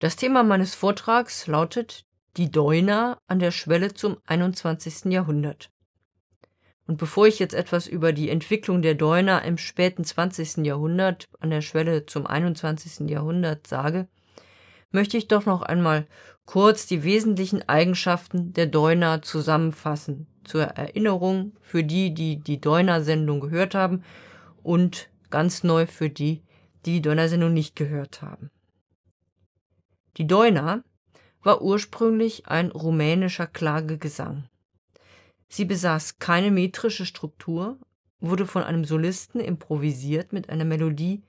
Das Thema meines Vortrags lautet Die Deuner an der Schwelle zum 21. Jahrhundert. Und bevor ich jetzt etwas über die Entwicklung der Deuner im späten 20. Jahrhundert an der Schwelle zum 21. Jahrhundert sage, möchte ich doch noch einmal kurz die wesentlichen Eigenschaften der Deuner zusammenfassen, zur Erinnerung für die, die die Deuner-Sendung gehört haben und ganz neu für die, die die Deuner-Sendung nicht gehört haben. Die Deuner war ursprünglich ein rumänischer Klagegesang. Sie besaß keine metrische Struktur, wurde von einem Solisten improvisiert mit einer Melodie,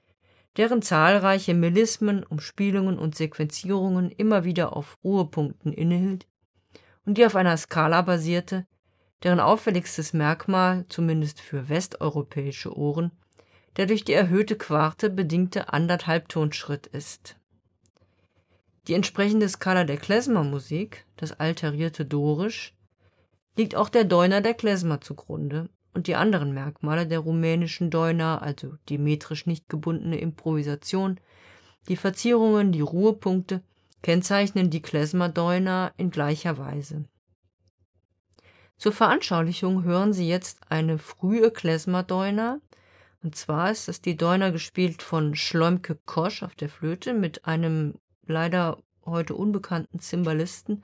deren zahlreiche Melismen, Umspielungen und Sequenzierungen immer wieder auf Ruhepunkten innehielt und die auf einer Skala basierte, deren auffälligstes Merkmal, zumindest für westeuropäische Ohren, der durch die erhöhte Quarte bedingte Anderthalbtonschritt ist. Die entsprechende Skala der Klezmermusik, das alterierte Dorisch, liegt auch der Deuner der Klezmer zugrunde und die anderen Merkmale der rumänischen Deuner, also die metrisch nicht gebundene Improvisation, die Verzierungen, die Ruhepunkte, kennzeichnen die Klezmer-Deuner in gleicher Weise. Zur Veranschaulichung hören Sie jetzt eine frühe Klezmer-Deuner, und zwar ist das die Deuner gespielt von Schleumke Kosch auf der Flöte mit einem leider heute unbekannten Zimbalisten,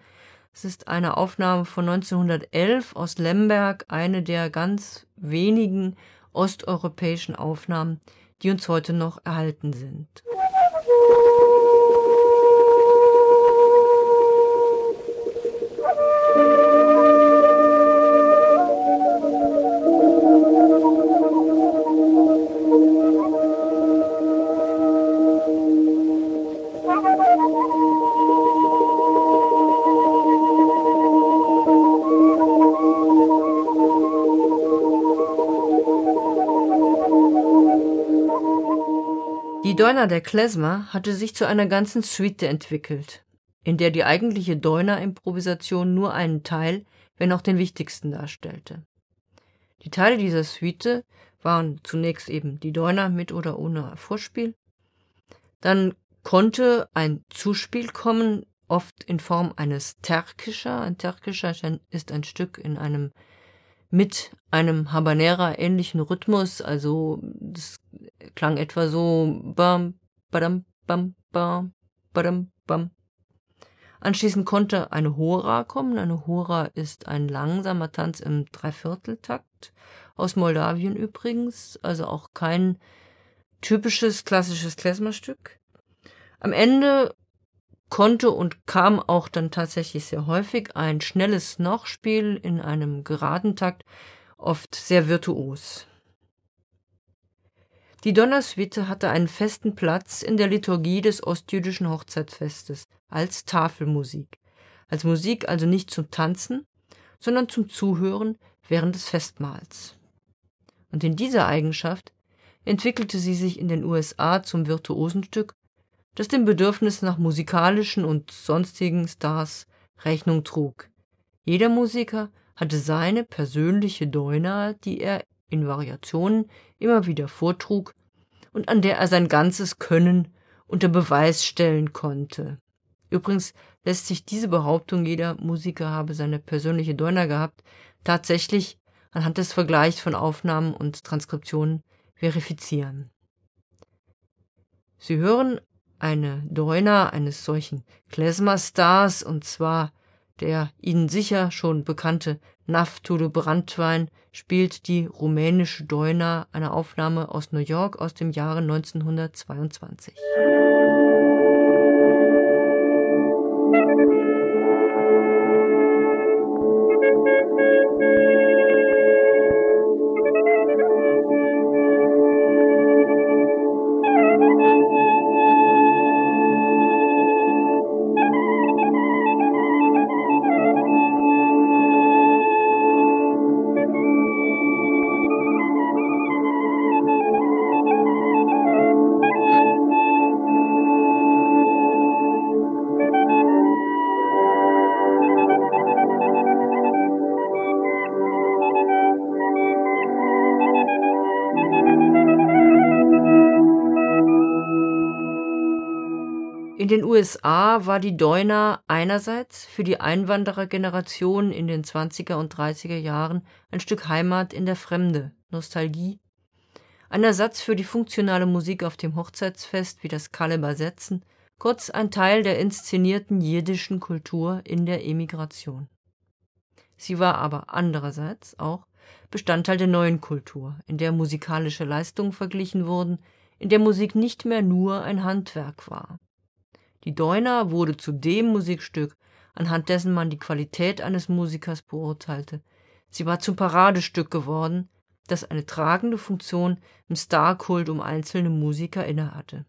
es ist eine Aufnahme von 1911 aus Lemberg, eine der ganz wenigen osteuropäischen Aufnahmen, die uns heute noch erhalten sind. Die Deuner der Klezmer hatte sich zu einer ganzen Suite entwickelt, in der die eigentliche Deuner-Improvisation nur einen Teil, wenn auch den wichtigsten darstellte. Die Teile dieser Suite waren zunächst eben die Deuner mit oder ohne Vorspiel. Dann konnte ein Zuspiel kommen, oft in Form eines Terkischer. Ein Terkischer ist ein Stück in einem mit einem Habanera ähnlichen Rhythmus, also das klang etwa so bam badam bam bam badam bam. Anschließend konnte eine Hora kommen. Eine Hora ist ein langsamer Tanz im Dreivierteltakt aus Moldawien übrigens, also auch kein typisches klassisches Klezmerstück. Am Ende konnte und kam auch dann tatsächlich sehr häufig ein schnelles Nachspiel in einem geraden Takt, oft sehr virtuos. Die Donnersuite hatte einen festen Platz in der Liturgie des ostjüdischen Hochzeitfestes als Tafelmusik, als Musik also nicht zum Tanzen, sondern zum Zuhören während des Festmahls. Und in dieser Eigenschaft entwickelte sie sich in den USA zum Virtuosenstück das dem Bedürfnis nach musikalischen und sonstigen Stars Rechnung trug. Jeder Musiker hatte seine persönliche Doina, die er in Variationen immer wieder vortrug und an der er sein ganzes Können unter Beweis stellen konnte. Übrigens lässt sich diese Behauptung, jeder Musiker habe seine persönliche Doina gehabt, tatsächlich anhand des Vergleichs von Aufnahmen und Transkriptionen verifizieren. Sie hören eine Doina eines solchen Klezmer-Stars, und zwar der Ihnen sicher schon bekannte Naftude Brandwein spielt die rumänische Doina, eine Aufnahme aus New York aus dem Jahre 1922. USA war die Deuner einerseits für die Einwanderergeneration in den 20er und 30er Jahren ein Stück Heimat in der Fremde, Nostalgie, ein Ersatz für die funktionale Musik auf dem Hochzeitsfest wie das Kalebasetzen, kurz ein Teil der inszenierten jiddischen Kultur in der Emigration. Sie war aber andererseits auch Bestandteil der neuen Kultur, in der musikalische Leistungen verglichen wurden, in der Musik nicht mehr nur ein Handwerk war. Die Deuner wurde zu dem Musikstück, anhand dessen man die Qualität eines Musikers beurteilte. Sie war zum Paradestück geworden, das eine tragende Funktion im Starkult um einzelne Musiker innehatte.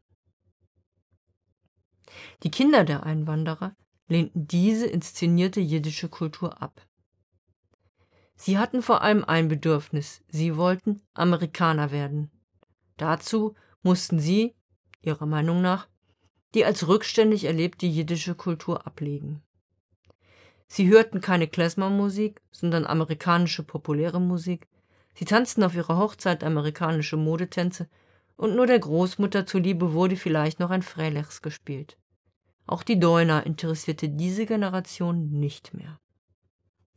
Die Kinder der Einwanderer lehnten diese inszenierte jiddische Kultur ab. Sie hatten vor allem ein Bedürfnis, sie wollten Amerikaner werden. Dazu mussten sie, ihrer Meinung nach, die als rückständig erlebte jiddische Kultur ablegen. Sie hörten keine Klezmermusik, sondern amerikanische populäre Musik. Sie tanzten auf ihrer Hochzeit amerikanische Modetänze und nur der Großmutter zuliebe wurde vielleicht noch ein Frelechs gespielt. Auch die Deuner interessierte diese Generation nicht mehr.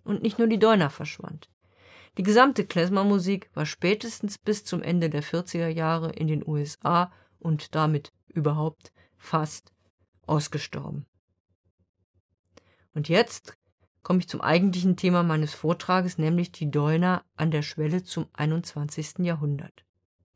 Und nicht nur die Deuner verschwand. Die gesamte Klezmermusik war spätestens bis zum Ende der 40er Jahre in den USA und damit überhaupt fast ausgestorben. Und jetzt komme ich zum eigentlichen Thema meines Vortrages, nämlich die Deuner an der Schwelle zum 21. Jahrhundert.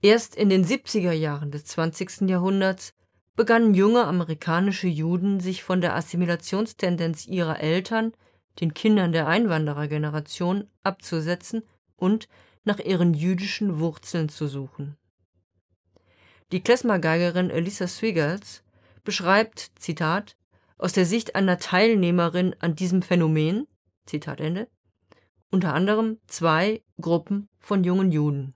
Erst in den 70er Jahren des 20. Jahrhunderts begannen junge amerikanische Juden sich von der Assimilationstendenz ihrer Eltern, den Kindern der Einwanderergeneration, abzusetzen und nach ihren jüdischen Wurzeln zu suchen. Die Klezmer-Geigerin Elisa Swigels beschreibt, Zitat, aus der Sicht einer Teilnehmerin an diesem Phänomen, Zitat Ende, unter anderem zwei Gruppen von jungen Juden.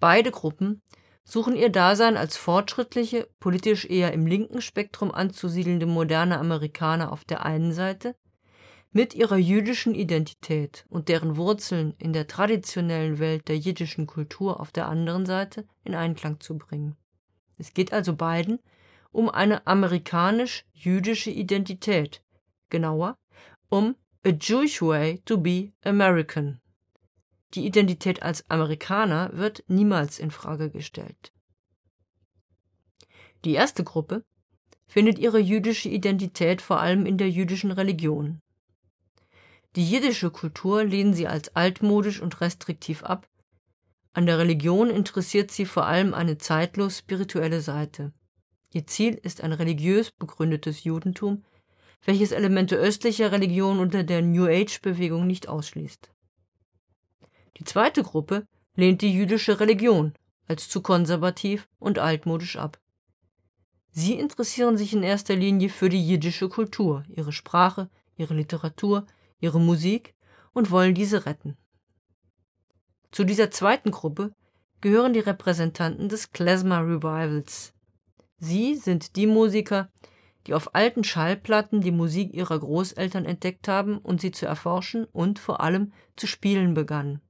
Beide Gruppen suchen ihr Dasein als fortschrittliche, politisch eher im linken Spektrum anzusiedelnde moderne Amerikaner auf der einen Seite mit ihrer jüdischen Identität und deren Wurzeln in der traditionellen Welt der jiddischen Kultur auf der anderen Seite in Einklang zu bringen. Es geht also beiden um eine amerikanisch-jüdische Identität, genauer um A Jewish Way to be American. Die Identität als Amerikaner wird niemals in Frage gestellt. Die erste Gruppe findet ihre jüdische Identität vor allem in der jüdischen Religion. Die jiddische Kultur lehnen sie als altmodisch und restriktiv ab. An der Religion interessiert sie vor allem eine zeitlos spirituelle Seite. Ihr Ziel ist ein religiös begründetes Judentum, welches Elemente östlicher Religion unter der New Age-Bewegung nicht ausschließt. Die zweite Gruppe lehnt die jüdische Religion als zu konservativ und altmodisch ab. Sie interessieren sich in erster Linie für die jiddische Kultur, ihre Sprache, ihre Literatur, ihre Musik und wollen diese retten. Zu dieser zweiten Gruppe gehören die Repräsentanten des Klezmer Revivals, Sie sind die Musiker, die auf alten Schallplatten die Musik ihrer Großeltern entdeckt haben und sie zu erforschen und vor allem zu spielen begannen.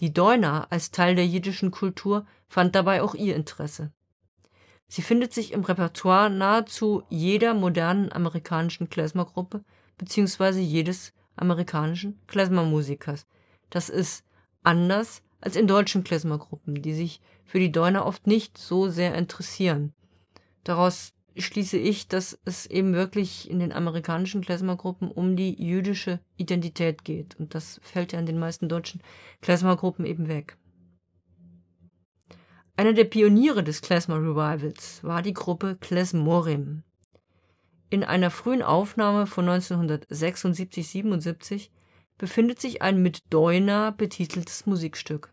Die Deuner als Teil der jiddischen Kultur fand dabei auch ihr Interesse. Sie findet sich im Repertoire nahezu jeder modernen amerikanischen Klezmergruppe bzw. jedes amerikanischen Klezmermusikers. Das ist anders als in deutschen Klezmergruppen, die sich für die Deuner oft nicht so sehr interessieren. Daraus schließe ich, dass es eben wirklich in den amerikanischen Klezmergruppen um die jüdische Identität geht. Und das fällt ja in den meisten deutschen Klezmergruppen eben weg. Einer der Pioniere des Klezmer Revivals war die Gruppe Klezmorim. In einer frühen Aufnahme von 1976-77 befindet sich ein mit Deuner betiteltes Musikstück.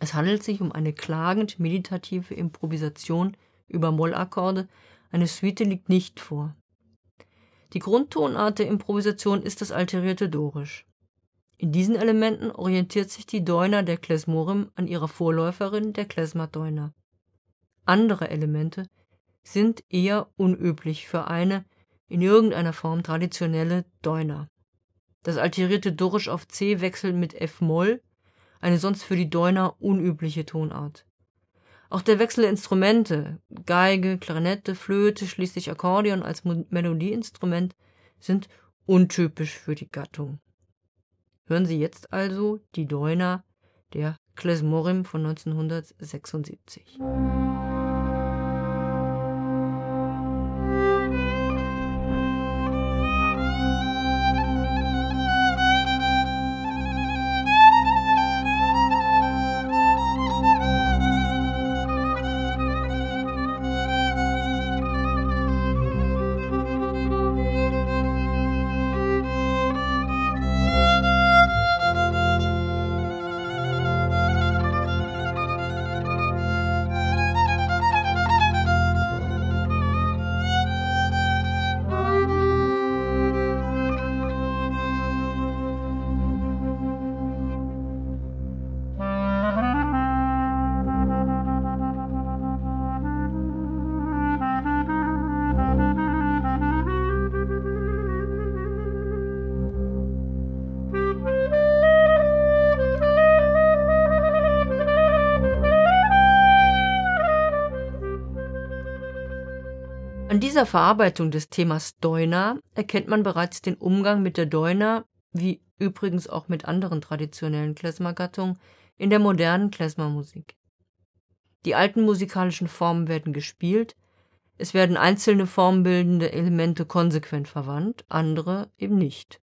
Es handelt sich um eine klagend meditative Improvisation über Mollakkorde, eine Suite liegt nicht vor. Die Grundtonart der Improvisation ist das alterierte Dorisch. In diesen Elementen orientiert sich die Deuner der Klezmorim an ihrer Vorläuferin, der Klezmer-Deuner. Andere Elemente sind eher unüblich für eine in irgendeiner Form traditionelle Deuner. Das alterierte Dorisch auf C wechselt mit F-Moll, eine sonst für die Deuner unübliche Tonart. Auch der Wechsel der Instrumente, Geige, Klarinette, Flöte, schließlich Akkordeon als Melodieinstrument, sind untypisch für die Gattung. Hören Sie jetzt also die Doina der Klezmorim von 1976. dieser Verarbeitung des Themas Doina erkennt man bereits den Umgang mit der Doina, wie übrigens auch mit anderen traditionellen Klezmer-Gattungen, in der modernen Klezmer-Musik. Die alten musikalischen Formen werden gespielt, es werden einzelne formbildende Elemente konsequent verwandt, andere eben nicht.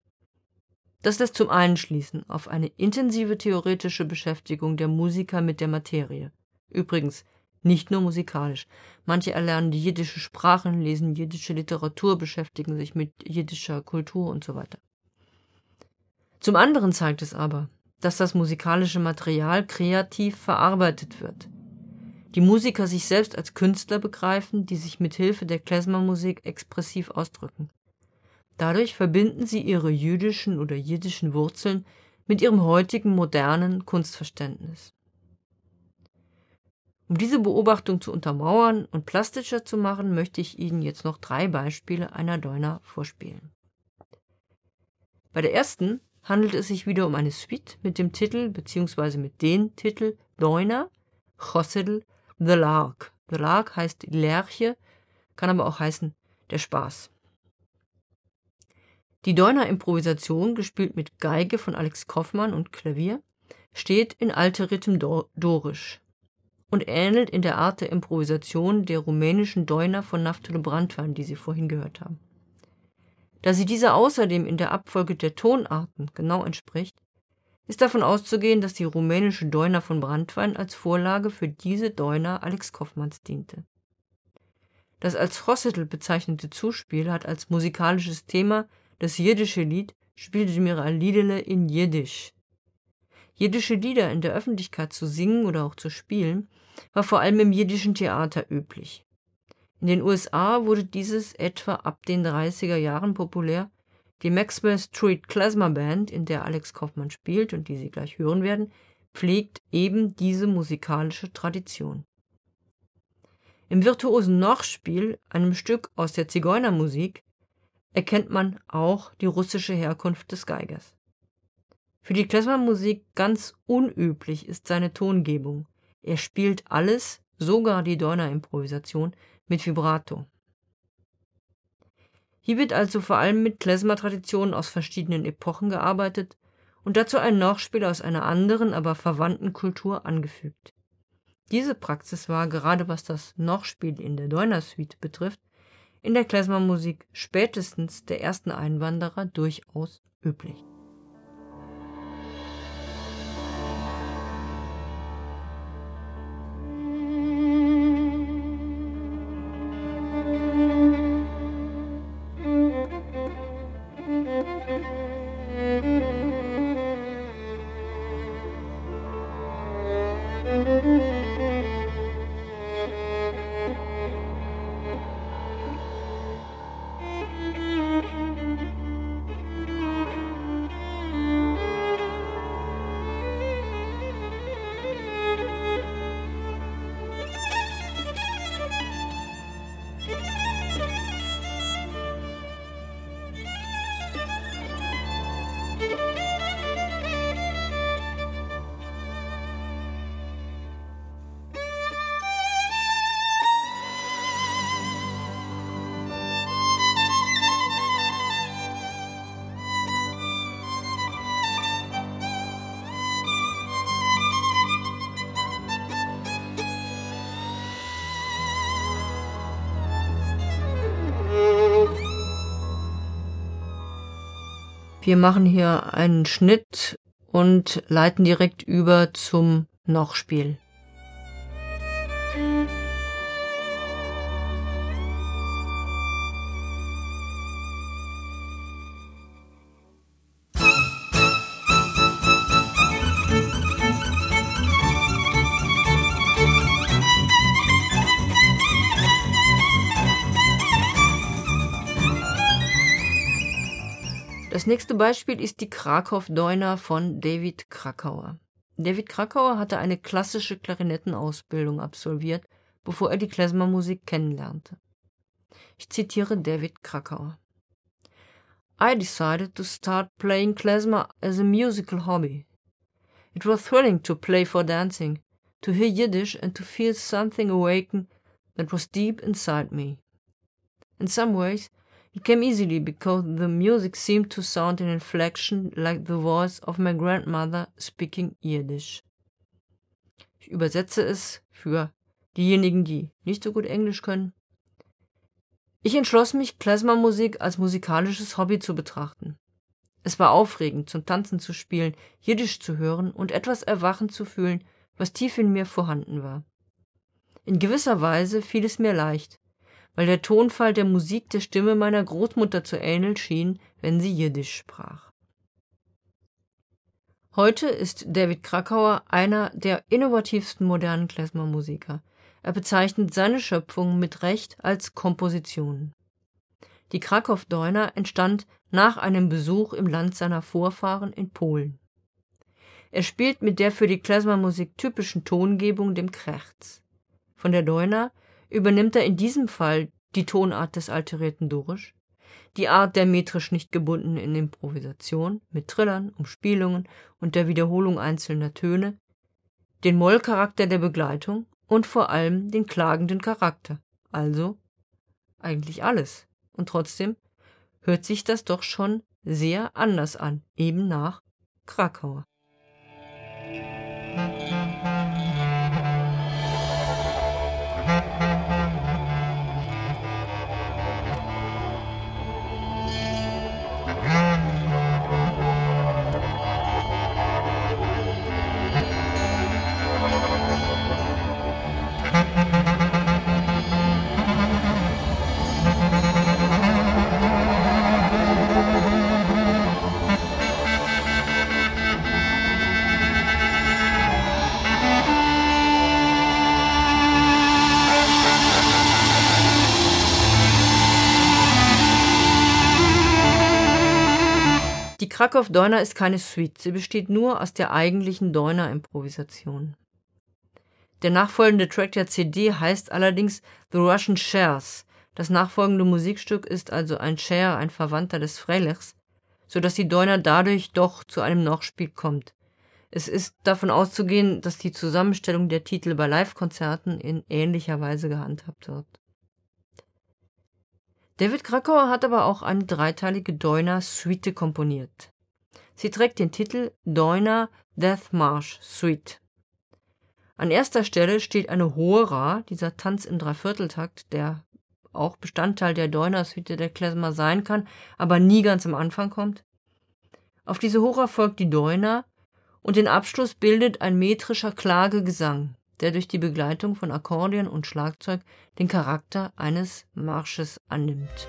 Das lässt zum einen schließen auf eine intensive theoretische Beschäftigung der Musiker mit der Materie. Übrigens, nicht nur musikalisch. Manche erlernen die jiddische Sprache, lesen jiddische Literatur, beschäftigen sich mit jiddischer Kultur und so weiter. Zum anderen zeigt es aber, dass das musikalische Material kreativ verarbeitet wird. Die Musiker sich selbst als Künstler begreifen, die sich mit Hilfe der Klezmermusik expressiv ausdrücken. Dadurch verbinden sie ihre jüdischen oder jiddischen Wurzeln mit ihrem heutigen modernen Kunstverständnis. Um diese Beobachtung zu untermauern und plastischer zu machen, möchte ich Ihnen jetzt noch drei Beispiele einer Doina vorspielen. Bei der ersten handelt es sich wieder um eine Suite mit dem Titel bzw. mit den Titel Doina, Chosedl, The Lark. The Lark heißt die Lerche, kann aber auch heißen der Spaß. Die Doina-Improvisation, gespielt mit Geige von Alex Kaufmann und Klavier, steht in Alterritum Dorisch und ähnelt in der Art der Improvisation der rumänischen Doina von Naftule Brandwein, die Sie vorhin gehört haben. Da sie dieser außerdem in der Abfolge der Tonarten genau entspricht, ist davon auszugehen, dass die rumänische Doina von Brandwein als Vorlage für diese Doina Alex Kaufmanns diente. Das als Rossetl bezeichnete Zuspiel hat als musikalisches Thema das jiddische Lied Spielt mir ein Liedele in Jiddisch, Jiddische Lieder in der Öffentlichkeit zu singen oder auch zu spielen, war vor allem im jiddischen Theater üblich. In den USA wurde dieses etwa ab den 30er Jahren populär. Die Maxwell Street Klezmer Band, in der Alex Kaufmann spielt und die Sie gleich hören werden, pflegt eben diese musikalische Tradition. Im virtuosen Nachspiel, einem Stück aus der Zigeunermusik, erkennt man auch die russische Herkunft des Geigers. Für die Klezmer-Musik ganz unüblich ist seine Tongebung. Er spielt alles, sogar die Donner-Improvisation, mit Vibrato. Hier wird also vor allem mit Klezmer-Traditionen aus verschiedenen Epochen gearbeitet und dazu ein Nachspiel aus einer anderen, aber verwandten Kultur angefügt. Diese Praxis war, gerade was das Nachspiel in der Deuner-Suite betrifft, in der Klezmer-Musik spätestens der ersten Einwanderer durchaus üblich. Wir machen hier einen Schnitt und leiten direkt über zum Nochspiel. Das nächste Beispiel ist die Krakow-Deuner von David Krakauer. David Krakauer hatte eine klassische Klarinettenausbildung absolviert, bevor er die Klezmermusik kennenlernte. Ich zitiere David Krakauer. I decided to start playing klezmer as a musical hobby. It was thrilling to play for dancing, to hear Yiddish and to feel something awaken that was deep inside me. In some ways, came easily because the music seemed to sound in inflection like the voice of my grandmother speaking Yiddish. Ich übersetze es für diejenigen, die nicht so gut Englisch können. Ich entschloss mich, Klezmermusik als musikalisches Hobby zu betrachten. Es war aufregend, zum Tanzen zu spielen, Jiddisch zu hören und etwas erwachen zu fühlen, was tief in mir vorhanden war. In gewisser Weise fiel es mir leicht, weil der Tonfall der Musik der Stimme meiner Großmutter zu ähneln schien, wenn sie Jiddisch sprach. Heute ist David Krakauer einer der innovativsten modernen Klezmermusiker. Er bezeichnet seine Schöpfung mit Recht als Komposition. Die Krakow-Deuner entstand nach einem Besuch im Land seiner Vorfahren in Polen. Er spielt mit der für die Klezmermusik typischen Tongebung, dem Krechz. Von der Deuner übernimmt er in diesem Fall die Tonart des alterierten Dorisch, die Art der metrisch nicht gebundenen Improvisation mit Trillern, Umspielungen und der Wiederholung einzelner Töne, den Mollcharakter der Begleitung und vor allem den klagenden Charakter, also eigentlich alles. Und trotzdem hört sich das doch schon sehr anders an, eben nach Krakauer. Krakow Deuner ist keine Suite, sie besteht nur aus der eigentlichen Deuner-Improvisation. Der nachfolgende Track der CD heißt allerdings The Russian Shares. Das nachfolgende Musikstück ist also ein Share, ein Verwandter des Freilichs, so dass die Deuner dadurch doch zu einem Nachspiel kommt. Es ist davon auszugehen, dass die Zusammenstellung der Titel bei Live-Konzerten in ähnlicher Weise gehandhabt wird. David Krakauer hat aber auch eine dreiteilige Deuner-Suite komponiert. Sie trägt den Titel Deuner Death March Suite. An erster Stelle steht eine Hora, dieser Tanz im Dreivierteltakt, der auch Bestandteil der Deuner-Suite der Klezmer sein kann, aber nie ganz am Anfang kommt. Auf diese Hora folgt die Deuner und den Abschluss bildet ein metrischer Klagegesang der durch die Begleitung von Akkordeon und Schlagzeug den Charakter eines Marsches annimmt